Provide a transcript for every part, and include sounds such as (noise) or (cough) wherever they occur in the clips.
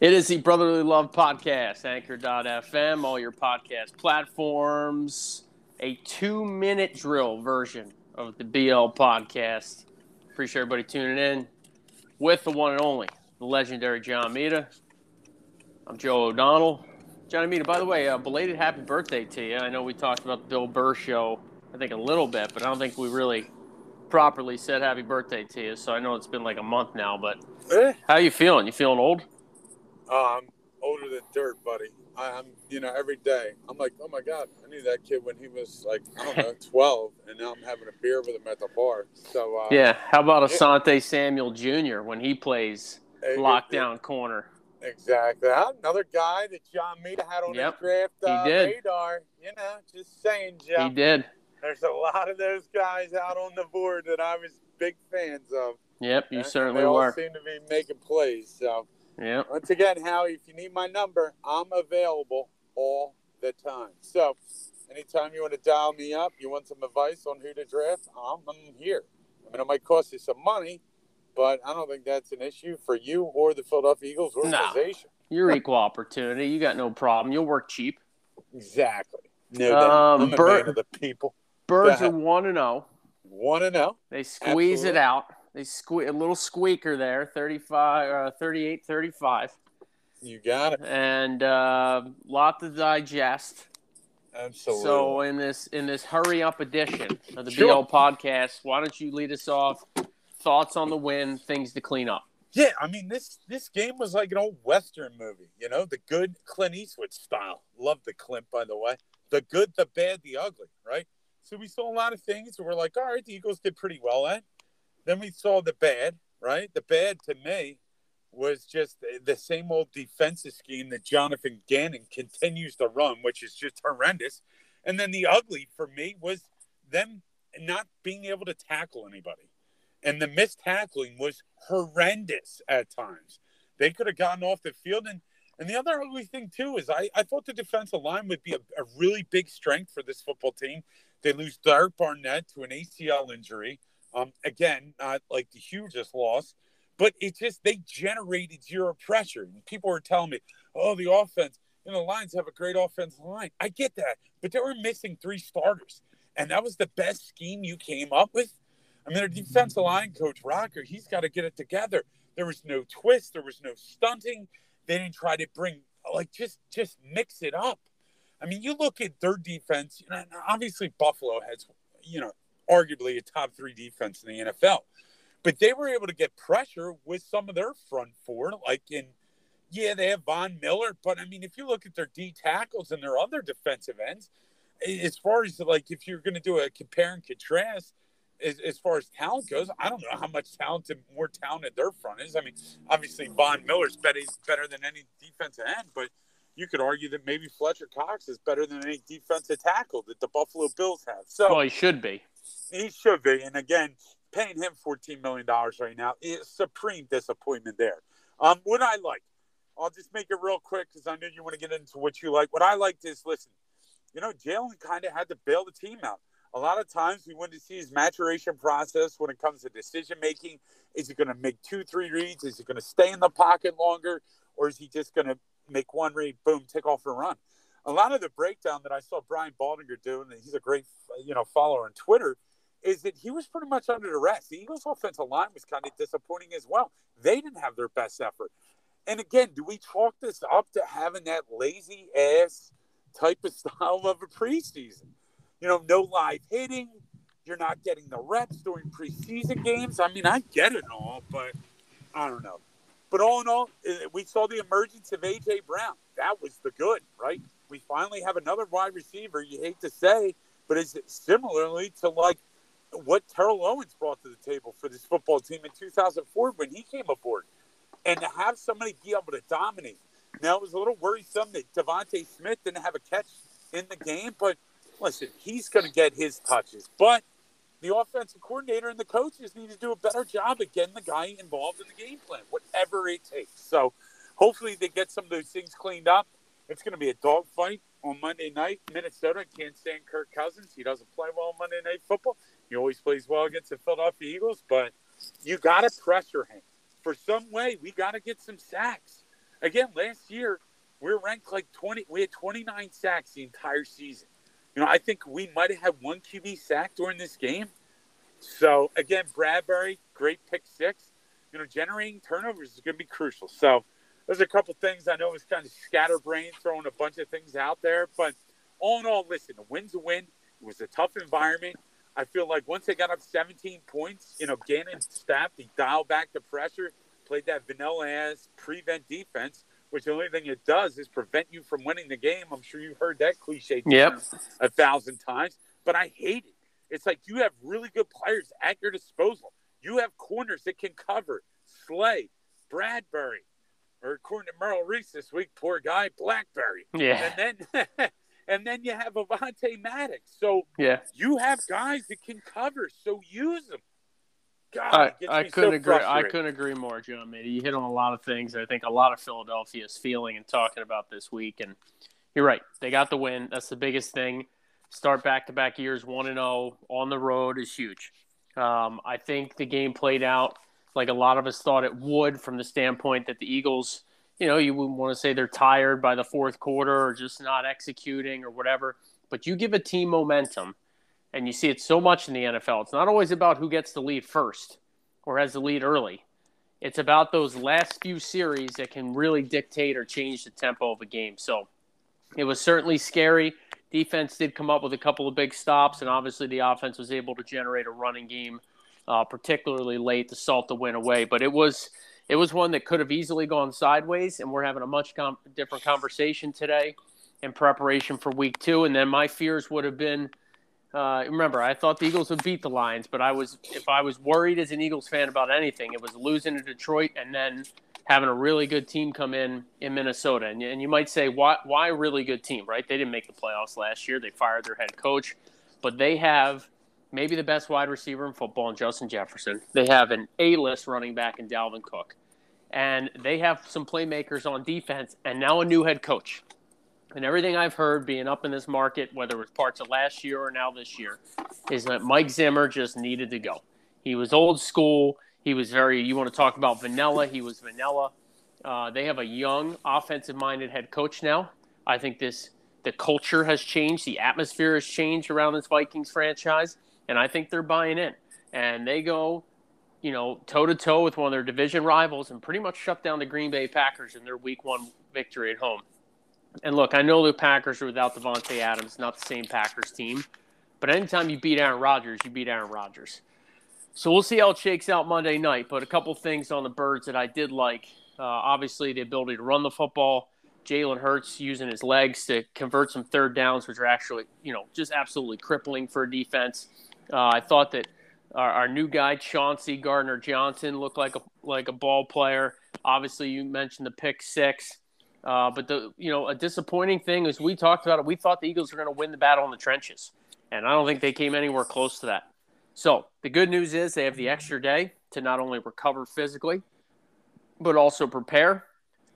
It is the Brotherly Love Podcast, Anchor.fm, all your podcast platforms. A two minute drill version of the BL podcast. Appreciate everybody tuning in with the one and only, the legendary John Mita. I'm Joe O'Donnell. Johnny Mita, by the way, uh, belated happy birthday to you. I know we talked about the Bill Burr show, I think a little bit, but I don't think we really properly said happy birthday to you. So I know it's been like a month now, but Eh, how you feeling? You feeling old? Uh, I'm older than dirt, buddy. I, I'm, you know, every day I'm like, oh my god, I knew that kid when he was like, I don't know, (laughs) 12, and now I'm having a beer with him at the bar. So uh, Yeah. How about. Asante Samuel Jr. when he plays eh, lockdown corner? eh, Exactly. Another guy that John Mita had on Yep, his draft he uh, did. radar. You know, just saying, Joe. He did. There's a lot of those guys out on the board that I was big fans of. Yep, you And certainly they all were. seem to be making plays. So Yep. once again, Howie, if you need my number, I'm available all the time. So anytime you want to dial me up, you want some advice on who to draft, I'm, I'm here. I mean, it might cost you some money, but I don't think that's an issue for you or the Philadelphia Eagles organization. No. You're equal opportunity. You got no problem. You'll work cheap. Exactly. No Um. I'm of the people. Birds are one and zero. Want to know? They squeeze it out. They a little squeaker there, 35, uh, 38, 35. You got it. and uh, lot to digest. Absolutely. So in this in this hurry up edition of the Sure. BL podcast, why don't you lead us off? Thoughts on the win, things to clean up. Yeah, I mean this this game was like an old western movie, you know, the good Clint Eastwood style. Love the Clint, by the way. The good, the bad, the ugly, right? So we saw a lot of things and we're like, all right, the Eagles did pretty well at. Then we saw the bad, right? The bad to me was just the same old defensive scheme that Jonathan Gannon continues to run, which is just horrendous. And then the ugly for me was them not being able to tackle anybody and the missed tackling was horrendous at times. They could have gotten off the field, and and the other ugly thing too is I, I thought the defensive line would be a, a really big strength for this football team. They lose Derek Barnett to an ACL injury. Um, again, not like the hugest loss, but it just they generated zero pressure. And people were telling me, "Oh, the offense, you know, the Lions have a great offensive line." I get that, but they were missing three starters, and that was the best scheme you came up with. I mean, their defensive line coach Rocker, he's got to get it together. There was no twist, there was no stunting. They didn't try to bring like just just mix it up. I mean, you look at their defense. You know, obviously Buffalo has, you know, arguably a top three defense in the NFL, but they were able to get pressure with some of their front four. Like in, yeah, they have Von Miller, but I mean, if you look at their D tackles and their other defensive ends, as far as like if you're going to do a compare and contrast, as, as far as talent goes, I don't know how much talented, more talented their front is. I mean, obviously Von Miller's better better than any defensive end, but you could argue that maybe Fletcher Cox is better than any defensive tackle that the Buffalo Bills have. So Well, he should be. He should be. And again, paying him $14 million right now is supreme disappointment there. Um, what I like, I'll just make it real quick because I know you want to get into what you like. What I liked is listen, you know, Jalen kind of had to bail the team out. A lot of times we want to see his maturation process when it comes to decision making. Is he going to make two, three reads? Is he going to stay in the pocket longer? Or is he just going to make one read, boom, take off and run? A lot of the breakdown that I saw Brian Baldinger do, and he's a great, you know, follower on Twitter, is that he was pretty much under duress. The Eagles' offensive line was kind of disappointing as well. They didn't have their best effort. And again, do we chalk this up to having that lazy ass type of (laughs) style of a preseason? You know, no live hitting. You're not getting the reps during preseason games. I mean, I get it all, but I don't know. But all in all, eh, we saw the emergence of AJ Brown. That was the good, right? We finally have another wide receiver. You hate to say, but is it similarly to like what Terrell Owens brought to the table for this football team in 2004 when he came aboard, and to have somebody be able to dominate. Now it was a little worrisome that DeVonta Smith didn't have a catch in the game, but listen, he's going to get his touches. But the offensive coordinator and the coaches need to do a better job of getting the guy involved in the game plan, whatever it takes. So hopefully they get some of those things cleaned up. It's going to be a dogfight on Monday night. Minnesota can't stand Kirk Cousins. He doesn't play well on Monday Night Football. He always plays well against the Philadelphia Eagles, but you got to pressure him. For some way, we got to get some sacks. again, last year we were ranked like 20. We had 29 sacks the entire season. You know, I think we might have had one QB sack during this game. So again, Bradberry, great pick six. You know, generating turnovers is going to be crucial. So there's a couple things I know is kind of scatterbrained, throwing a bunch of things out there. But all in all, listen, a win's a win. It was a tough environment. I feel like once they got up 17 points, you know, Gannon staff, he dialed back the pressure, played that vanilla ass prevent defense, which the only thing it does is prevent you from winning the game. I'm sure you've heard that cliche yep. a thousand times, but I hate it. It's like you have really good players at your disposal. You have corners that can cover. Slay, Bradberry, or according to Merrill Reese this week, poor guy, Blackberry. Yeah. And then (laughs) and then you have Avonte Maddox. So yeah, you have guys that can cover. So use them. God, I, I couldn't so agree. I couldn't agree more, John. Man, you hit on a lot of things. I think a lot of Philadelphia is feeling and talking about this week. And you're right. They got the win. That's the biggest thing. Start back to back years, one and zero on the road is huge. Um, I think the game played out like a lot of us thought it would from the standpoint that the Eagles, you know, you wouldn't want to say they're tired by the fourth quarter or just not executing or whatever, but you give a team momentum, and you see it so much in the NFL. It's not always about who gets the lead first or has the lead early. It's about those last few series that can really dictate or change the tempo of a game. So it was certainly scary. Defense did come up with a couple of big stops, and obviously the offense was able to generate a running game uh, particularly late to salt the win away. But it was it was one that could have easily gone sideways, and we're having a much com- different conversation today in preparation for week two. And then my fears would have been. Uh, remember, I thought the Eagles would beat the Lions, but I was if I was worried as an Eagles fan about anything, it was losing to Detroit and then having a really good team come in in Minnesota. And, and you might say, why why a really good team, right? They didn't make the playoffs last year. They fired their head coach, but they have maybe the best wide receiver in football in Justin Jefferson. They have an A-list running back in Dalvin Cook. And they have some playmakers on defense and now a new head coach. And everything I've heard being up in this market, whether it was parts of last year or now this year, is that Mike Zimmer just needed to go. He was old school. He was very, you want to talk about vanilla, he was vanilla. Uh, they have a young, offensive minded head coach now. I think this the culture has changed, the atmosphere has changed around this Vikings franchise and I think they're buying in. And they go, you know, toe to toe with one of their division rivals and pretty much shut down the Green Bay Packers in their Week One victory at home. And look, I know the Packers are without Davante Adams, not the same Packers team, but anytime you beat Aaron Rodgers, you beat Aaron Rodgers. So we'll see how it shakes out Monday night. But a couple things on the Birds that I did like. Uh, obviously, the ability to run the football. Jalen Hurts using his legs to convert some third downs, which are actually, you know, just absolutely crippling for a defense. Uh, I thought that our, our, new guy Chauncey Gardner Johnson looked like a like a ball player. Obviously, you mentioned the pick six, uh, but the you know a disappointing thing is we talked about it. We thought the Eagles were going to win the battle in the trenches, and I don't think they came anywhere close to that. So the good news is they have the extra day to not only recover physically, but also prepare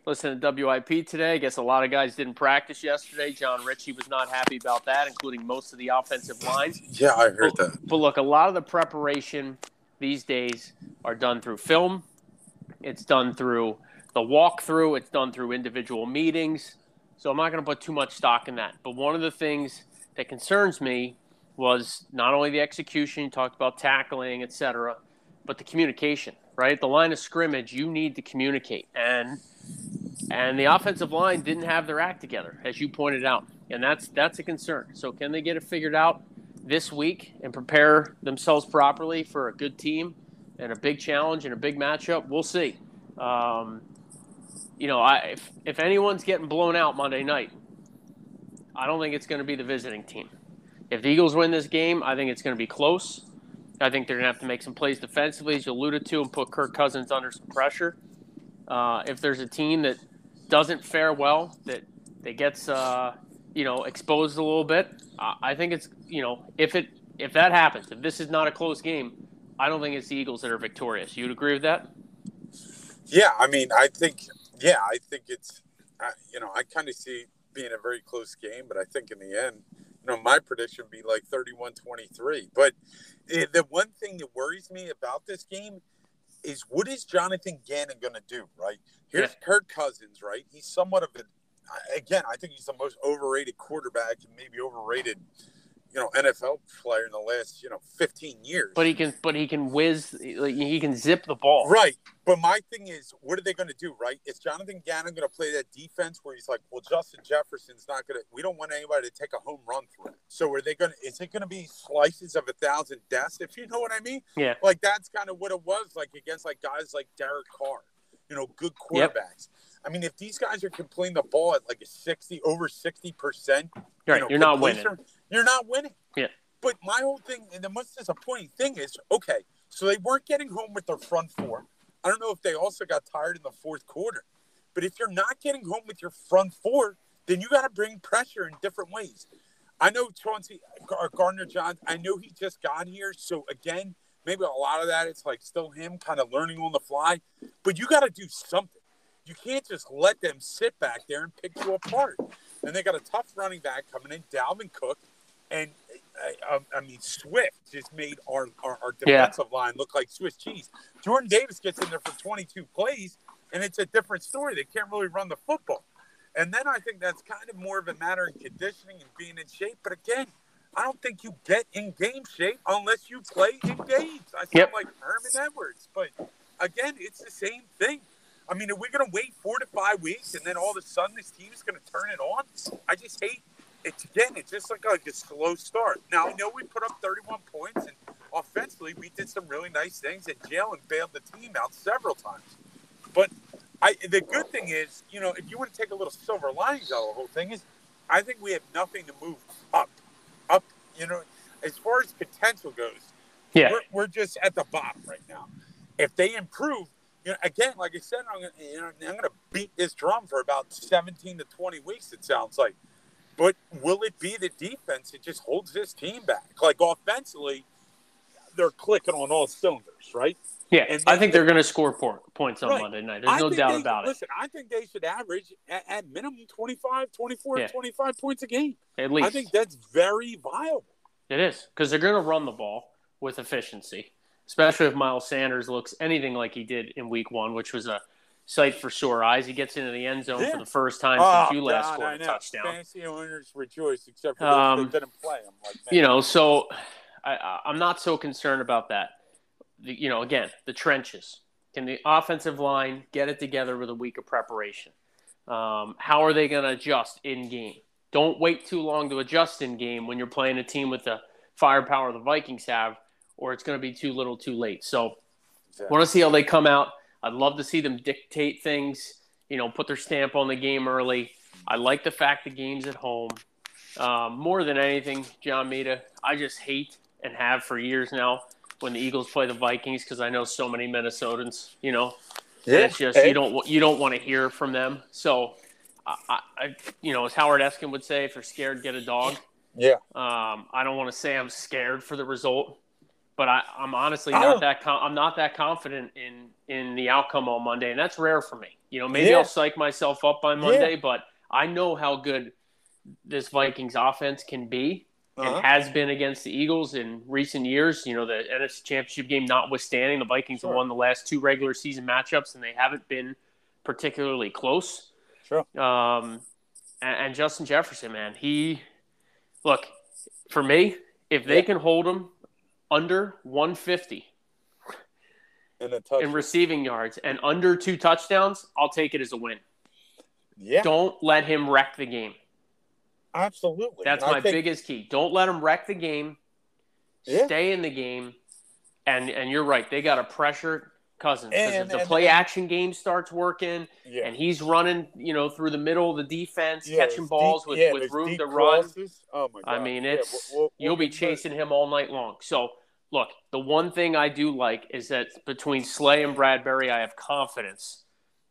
Listen to WIP today. I guess a lot of guys didn't practice yesterday. John Ritchie was not happy about that, including most of the offensive lines. Yeah, I heard but, that. But look, a lot of the preparation these days are done through film. It's done through the walkthrough. It's done through individual meetings. So I'm not going to put too much stock in that. But one of the things that concerns me was not only the execution, you talked about tackling, et cetera, but the communication, right? The line of scrimmage, you need to communicate. And – and the offensive line didn't have their act together, as you pointed out, and that's that's a concern. So can they get it figured out this week and prepare themselves properly for a good team and a big challenge and a big matchup? We'll see. Um, you know, I, if if anyone's getting blown out Monday night, I don't think it's going to be the visiting team. If the Eagles win this game, I think it's going to be close. I think they're going to have to make some plays defensively, as you alluded to, and put Kirk Cousins under some pressure. Uh, if there's a team that doesn't fare well, that that gets uh, you know exposed a little bit, I think it's you know if it if that happens, if this is not a close game, I don't think it's the Eagles that are victorious. You'd agree with that? Yeah, I mean, I think yeah, I think it's you know I kind of see being a very close game, but I think in the end, you know, my prediction would be like 31-23. But the one thing that worries me about this game is what is Jonathan Gannon going to do? Right here's yeah. Kirk Cousins. Right, he's somewhat of a again. I think he's the most overrated quarterback and maybe overrated you know NFL player in the last you know 15 years. But he can, but he can whiz, like, he can zip the ball. Right. But my thing is, what are they going to do? Right? Is Jonathan Gannon going to play that defense where he's like, well, Justin Jefferson's not going to. We don't want anybody to take a home run through it. So are they going to? Is it going to be slices of a thousand deaths? If you know what I mean? Yeah. Like that's kind of what it was like against like guys like Derek Carr. You know, good quarterbacks. Yep. I mean, if these guys are completing the ball at like a sixty over sixty percent, right, you know, you're not winning. You're not winning. Yeah. But my whole thing, and the most disappointing thing is, okay, so they weren't getting home with their front four. I don't know if they also got tired in the fourth quarter, but if you're not getting home with your front four, then you got to bring pressure in different ways. I know Chauncey uh, Gardner Johns. I know he just got here, so again, maybe a lot of that it's like still him kind of learning on the fly. But you got to do something. You can't just let them sit back there and pick you apart. And they got a tough running back coming in, Dalvin Cook, and I, um, I, mean Swift just made our our, our defensive yeah. line look like Swiss cheese. Jordan Davis gets in there for 22 plays, and it's a different story. They can't really run the football. And then I think that's kind of more of a matter of conditioning and being in shape. But again, I don't think you get in game shape unless you play in games. I sound yep. like Herman Edwards, but again, it's the same thing. I mean, are we going to wait four to five weeks and then all of a sudden this team is going to turn it on? I just hate it's again, it's just like a, a slow start. Now I know we put up 31 points, and offensively we did some really nice things, and Jalen bailed the team out several times. But I, the good thing is, you know, if you want to take a little silver lining out of the whole thing, is I think we have nothing to move up, up. You know, as far as potential goes, yeah, we're, we're just at the bottom right now. If they improve, you know, again, like I said, I'm gonna, you know, I'm going to beat this drum for about 17 to 20 weeks. It sounds like but will it be the defense that just holds this team back? Like offensively, they're clicking on all cylinders, right? Yeah, and I think they're going to score points on right. Monday night. There's I no doubt they, about listen, it. Listen, I think they should average at, at minimum 25, 24, yeah. 25 points a game. At least. I think that's very viable. It is because they're going to run the ball with efficiency, especially if Miles Sanders looks anything like he did in week one, which was a – sight for sore eyes. He gets into the end zone yeah. for the first time oh, since you last God, scored a touchdown. Fantasy owners rejoice, except for those um, that didn't play him. Like, you know, so I, I'm not so concerned about that. The, you know, again, the trenches. Can the offensive line get it together with a week of preparation? Um, how are they going to adjust in game? Don't wait too long to adjust in game when you're playing a team with the firepower the Vikings have, or it's going to be too little, too late. So, exactly. want to see how they come out. I'd love to see them dictate things, you know, put their stamp on the game early. I like the fact the game's at home. Um, more than anything, John Mita, I just hate and have for years now when the Eagles play the Vikings because I know so many Minnesotans, you know, yeah. it's just you don't you don't want to hear from them. So, I, I, you know, as Howard Eskin would say, if you're scared, get a dog. Yeah. Um, I don't want to say I'm scared for the result but I, am honestly not that com- I'm not that confident in in the outcome on Monday, and that's rare for me. You know, maybe yeah. I'll psych myself up by Monday, yeah. but I know how good this Vikings offense can be uh-huh. and has been against the Eagles in recent years. You know, the NFC Championship game notwithstanding, the Vikings sure. have won the last two regular season matchups, and they haven't been particularly close. Sure. Um, and, and Justin Jefferson, man, he look for me. If they yeah. can hold him under 150 in receiving yards and under two touchdowns, I'll take it as a win. Yeah. Don't let him wreck the game. Absolutely. That's my think... biggest key. Don't let him wreck the game. Yeah. Stay in the game. And and you're right. They got to pressure Cousins because if the and, play and, action game starts working yeah. and he's running, you know, through the middle of the defense, yeah, catching balls deep, with, with room to crosses. run. Oh my god! I mean, it's we'll, we'll, you'll be chasing him all night long. So look, the one thing I do like is that between Slay and Bradberry, I have confidence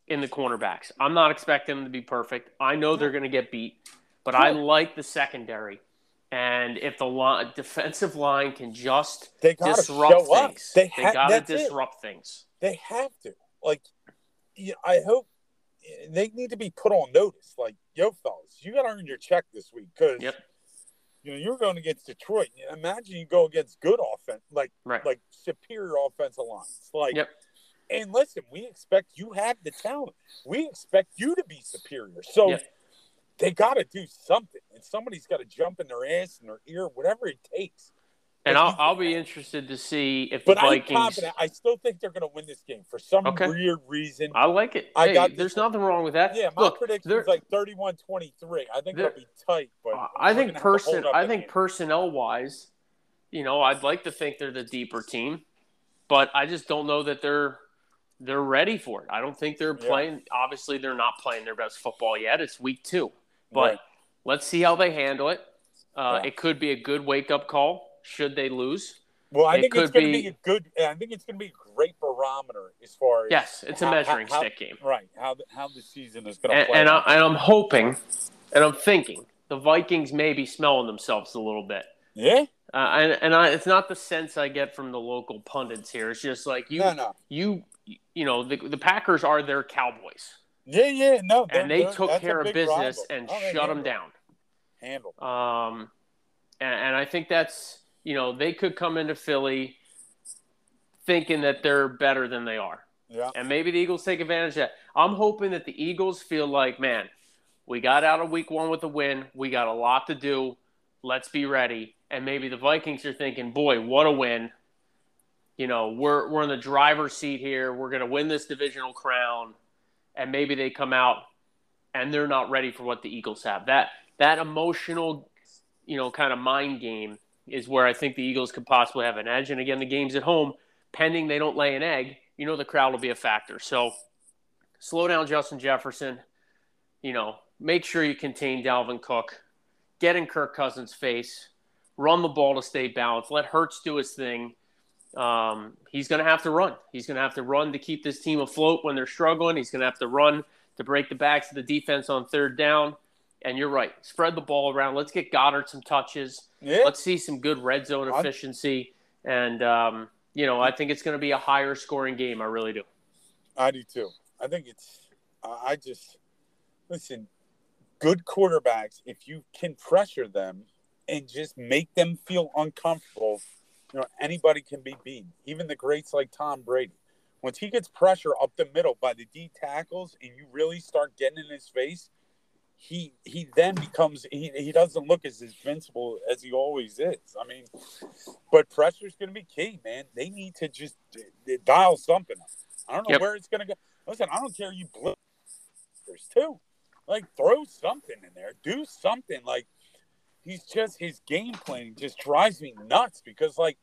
in the cornerbacks. I'm not expecting them to be perfect. I know they're going to get beat, but I like the secondary. And if the line, defensive line can just disrupt things, they, ha- they got to disrupt it. things. They have to. Like, I hope they need to be put on notice. Like, yo, fellas, you got to earn your check this week because yep you know, you're going against Detroit. Imagine you go against good offense, like right. like superior offensive lines, like, yep. and listen, we expect you have the talent. We expect you to be superior. So Yeah. they got to do something, and somebody's got to jump in their ass and their ear, whatever it takes. And I'll, I'll be interested to see if But the I'm confident. I still think they're going to win this game for some Okay. weird reason. I like it. I hey, got there's nothing wrong with that. Yeah, my Look, prediction is like 31-23. I think it'll be tight, but I think gonna have to hold person. I think personnel wise, you know, I'd like to think they're the deeper team, but I just don't know that they're they're ready for it. I don't think they're Yeah. playing. Obviously, they're not playing their best football yet. It's week two, but Right. let's see how they handle it. Uh, Yeah. It could be a good wake up call should they lose. Well, I It think it's going to be- be a good. I think it's going to be a great barometer as far as Yes, it's a measuring how- stick game. right how the, how the season is going to and, play. and, I, and I'm hoping, and I'm thinking the Vikings may be smelling themselves a little bit. yeah, Uh, and and I, it's not the sense I get from the local pundits here. It's just like you, no, no, you, you know, the, the Packers are their Cowboys, yeah, yeah, no. and they took care of business rival. and Oh, shut them down. Handle. Um, and, and I think that's you know they could come into Philly thinking that they're better than they are. Yeah, And maybe the Eagles take advantage of that. I'm hoping that the Eagles feel like, man, we got out of week one with a win. We got a lot to do. Let's be ready. And maybe the Vikings are thinking, boy, what a win. You know, we're, we're in the driver's seat here. We're going to win this divisional crown. And maybe they come out and they're not ready for what the Eagles have. That, that emotional, you know, kind of mind game is where I think the Eagles could possibly have an edge. And again, the game's at home, pending they don't lay an egg you know the crowd will be a factor. So slow down Justin Jefferson. You know, make sure you contain Dalvin Cook. Get in Kirk Cousins' face. Run the ball to stay balanced. Let Hurts do his thing. Um, he's going to have to run. He's going to have to run to keep this team afloat when they're struggling. He's going to have to run to break the backs of the defense on third down. And you're right. Spread the ball around. Let's get Goedert some touches. yeah. Let's see some good red zone I- efficiency. And, um, you know, I think it's going to be a higher scoring game. I really do. I do too. I think it's. I I just listen. Good quarterbacks, if you can pressure them and just make them feel uncomfortable, you know anybody can be beaten. Even the greats like Tom Brady. Once he gets pressure up the middle by the D tackles, and you really start getting in his face, he he then becomes he, he doesn't look as invincible as he always is. I mean, but pressure is going to be key, man. They need to just dial something up. I don't know Yep. where it's going to go. Listen, I don't care you blitzers too. Like throw something in there, do something. Like he's just his game plan just drives me nuts because like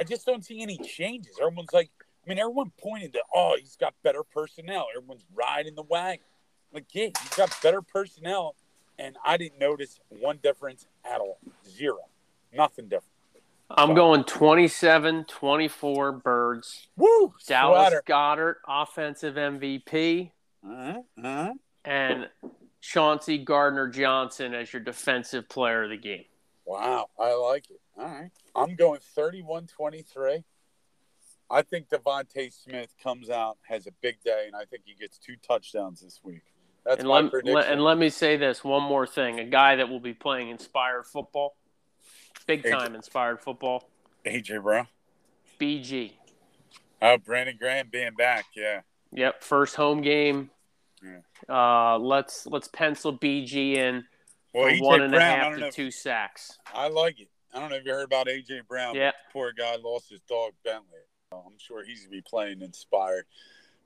I just don't see any changes. Everyone's like, I mean, everyone pointed to, oh, he's got better personnel. Everyone's riding the wagon. Like, yeah, he's got better personnel, and I didn't notice one difference at all. Zero, nothing different. I'm going 27 24 birds. Woo, Dallas sweater. Goedert, offensive MVP, Uh-huh, uh-huh. and Chauncey Gardner Johnson as your defensive player of the game. Wow, I like it. All right. I'm going 31 23. I think DeVonta Smith comes out, has a big day, and I think he gets two touchdowns this week. That's and my let, prediction. let- and let me say this one more thing a guy that will be playing inspired football, big time inspired football, AJ Brown. BG. Oh, Brandon Graham being back. Yeah. Yep, first home game. Uh, let's let's pencil BG in Well, for one and Brown, I half to two sacks. I like it. I don't know if you heard about AJ Brown. Yeah. Poor guy lost his dog Bentley. I'm sure he's gonna be playing inspired.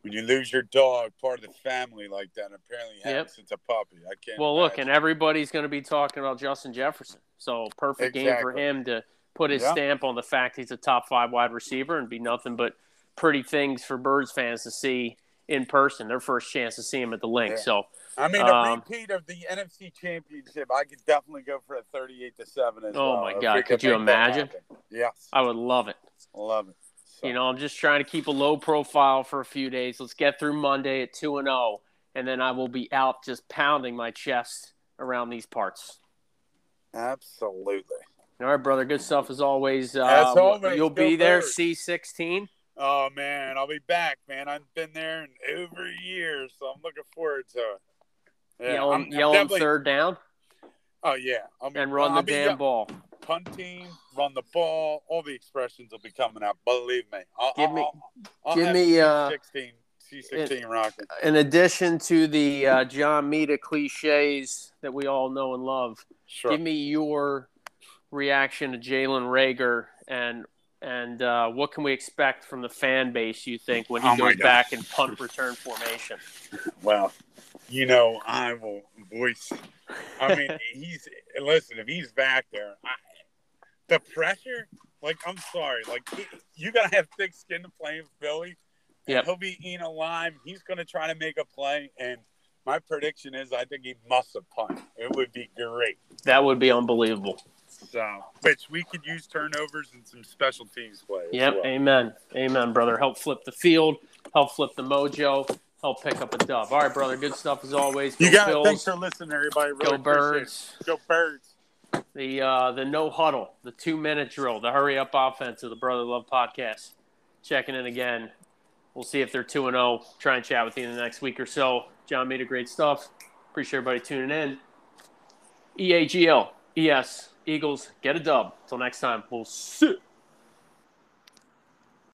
When you lose your dog, part of the family like that, apparently Yep. happens since a puppy. I can't. Well, look, and everybody's going to be talking about Justin Jefferson. So perfect game for him to put his Yeah. stamp on the fact he's a top five wide receiver and be nothing but pretty things for Birds fans to see in person. Their first chance to see him at the Linc. Yeah. So I mean, a um, repeat of the NFC Championship. I could definitely go for a 38 to seven as Oh, well. my God, could you imagine? Yes, I would love it. love it. So, You know, I'm just trying to keep a low profile for a few days. Let's get through Monday at two and zero, and then I will be out just pounding my chest around these parts. absolutely. All right, brother. Good stuff as always. Uh, As always, you'll be there. C16. Oh man, I'll be back, man. I've been there in over a year, so I'm looking forward to it. Yeah, yell I'm- him, I'm definitely- third down Oh yeah, be, and run I'll the damn yell- ball. Punt team, run the ball. All the expressions will be coming out. Believe me. I'll, Give me- I'll, I'll give me, uh, C16, C16 rocking. In addition to the uh, John Mita cliches that we all know and love, Sure. give me your reaction to Jalen Reagor and and uh, what can we expect from the fan base? You think when he Oh goes back in punt return formation? Well, you know, I will voice. I mean, (laughs) he's listen. If he's back there, I, the pressure. Like, I'm sorry. Like, you gotta have thick skin to play in Philly. Yeah, He'll be eating a lime. He's gonna try to make a play, and my prediction is, I think he must have punt. It would be great. That would be unbelievable. So, which we could use turnovers and some special teams play. Yep. well. Amen. Amen, brother. Help flip the field. Help flip the mojo. Help pick up a dub. All right, brother. Good stuff as always. Go You got it. Thanks for listening, everybody. Really Go appreciate it. birds. Go birds. The uh, the no huddle, the two minute drill, the hurry up offense of the Brother Love podcast. Checking in again. We'll see if they're two and zero. Try and chat with you in the next week or so. John Mita great stuff. Appreciate everybody tuning in. E A G L E S Eagles get a dub. Until next time, we'll see.